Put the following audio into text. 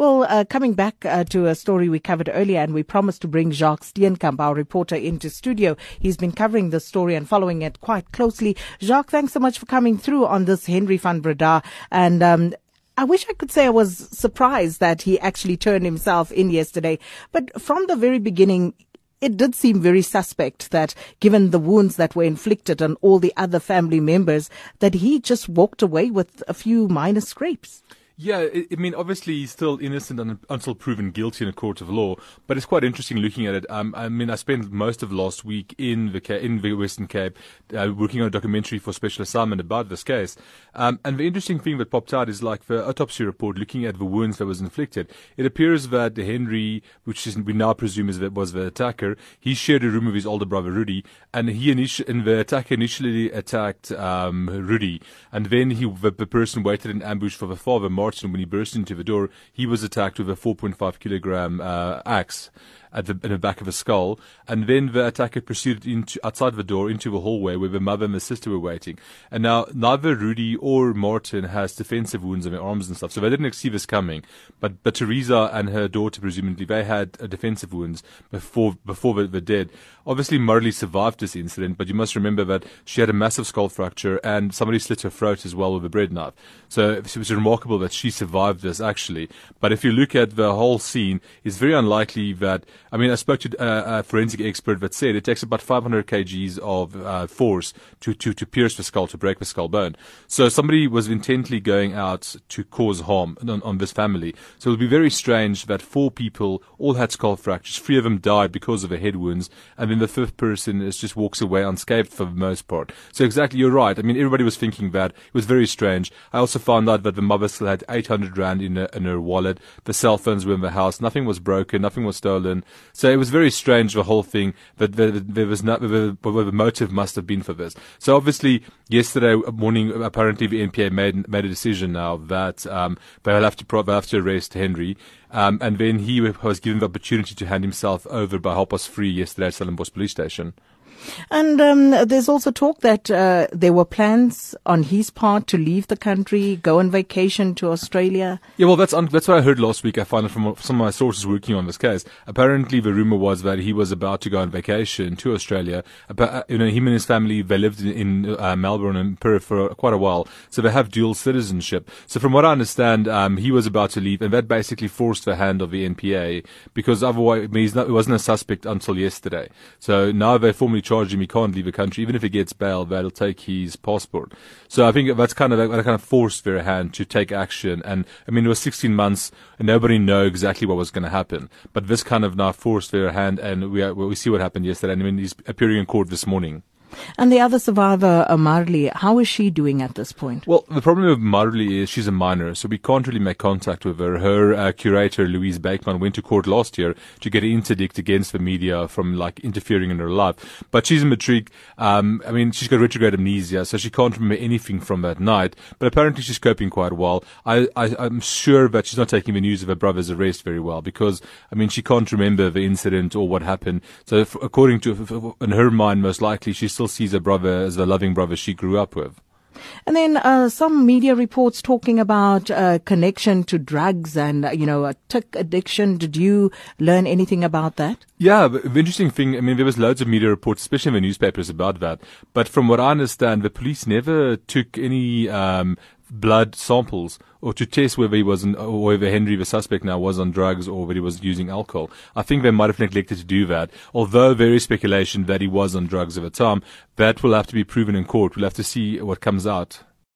Well, uh, coming back uh, to a story we covered earlier, and we promised to bring Jacques Steenkamp, our reporter, into studio. He's been covering the story and following it quite closely. Jacques, thanks so much for coming through on this Henri van Breda. And um, I wish I could say I was surprised that he actually turned himself in yesterday. But from the very beginning, it did seem very suspect that given the wounds that were inflicted on all the other family members, that he just walked away with a few minor scrapes. Yeah, I mean, obviously he's still innocent until proven guilty in a court of law. But it's quite interesting looking at it. Um, I mean, I spent most of last week in the in the Western Cape, uh, working on a documentary for Special Assignment about this case. Um, and the interesting thing that popped out is like the autopsy report, looking at the wounds that was inflicted. It appears that Henri, which is, we now presume is that was the attacker, he shared a room with his older brother Rudi, and he and the attacker initially attacked um, Rudi, and then he the, the person waited in ambush for the father. Mark when he burst into the door, he was attacked with a 4.5 kilogram uh, axe at the, in the back of his skull. And then the attacker proceeded into outside the door into the hallway where the mother and the sister were waiting. And now neither Rudi or Martin has defensive wounds on their arms and stuff, so they didn't see this coming. But but Teresa and her daughter presumably they had uh, defensive wounds before before the, the dead. Obviously, Marli survived this incident, but you must remember that she had a massive skull fracture and somebody slit her throat as well with a bread knife. So it was remarkable that she survived this actually. But if you look at the whole scene, it's very unlikely that I mean, I spoke to uh, a forensic expert that said it takes about 500 kgs of uh, force to, to, to pierce the skull, to break the skull bone. So somebody was intently going out to cause harm on, on this family. So it would be very strange that four people all had skull fractures, three of them died because of the head wounds, and then the fifth person is just walks away unscathed for the most part. So exactly, you're right. I mean, everybody was thinking that. It was very strange. I also found out that the mother still had 800 rand in her, in her wallet. The cell phones were in the house. Nothing was broken. Nothing was stolen. So it was very strange, the whole thing, that there, was not, what the motive must have been for this. So obviously, yesterday morning, apparently the NPA made, made a decision now that, um, they'll have to, they'll have to arrest Henri. Um, and then he was given the opportunity to hand himself over by half past three yesterday at Stellenbosch police station. And um, there's also talk that uh, there were plans on his part to leave the country, go on vacation to Australia. Yeah, well, that's un- that's what I heard last week. I found it from some of my sources working on this case. Apparently, the rumor was that he was about to go on vacation to Australia. But, uh, you know, him and his family they lived in, uh, Melbourne and Perth for quite a while, so they have dual citizenship. So, from what I understand, um, he was about to leave, and that basically forced the hand of the NPA because otherwise, I mean, not, he wasn't a suspect until yesterday. So now they formally charge him, he can't leave the country. Even if he gets bail, they'll take his passport. So I think that's kind of that kind of forced their hand to take action. And I mean, it was 16 months, and nobody knew exactly what was going to happen. But this kind of now forced their hand, and we we see what happened yesterday. And I mean, he's appearing in court this morning. And the other survivor, uh, Marli, how is she doing at this point? Well, the problem with Marli is she's a minor, so we can't really make contact with her. Her uh, curator, Louise Buikman, went to court last year to get an interdict against the media from like interfering in her life. But she's a matric. Um, I mean, she's got retrograde amnesia, so she can't remember anything from that night. But apparently, she's coping quite well. I, I'm sure that she's not taking the news of her brother's arrest very well because I mean, she can't remember the incident or what happened. So, if, according to in her mind, most likely she's still sees her brother as the loving brother she grew up with. And then uh, some media reports talking about uh, connection to drugs and uh, you know a tik addiction. Did you learn anything about that? Yeah, the interesting thing. I mean, there was loads of media reports, especially in the newspapers, about that. But from what I understand, the police never took any um, blood samples or to test whether he was, or whether Henri, the suspect now, was on drugs or whether he was using alcohol. I think they might have neglected to do that. Although there is speculation that he was on drugs at the time, that will have to be proven in court. We'll have to see what comes out.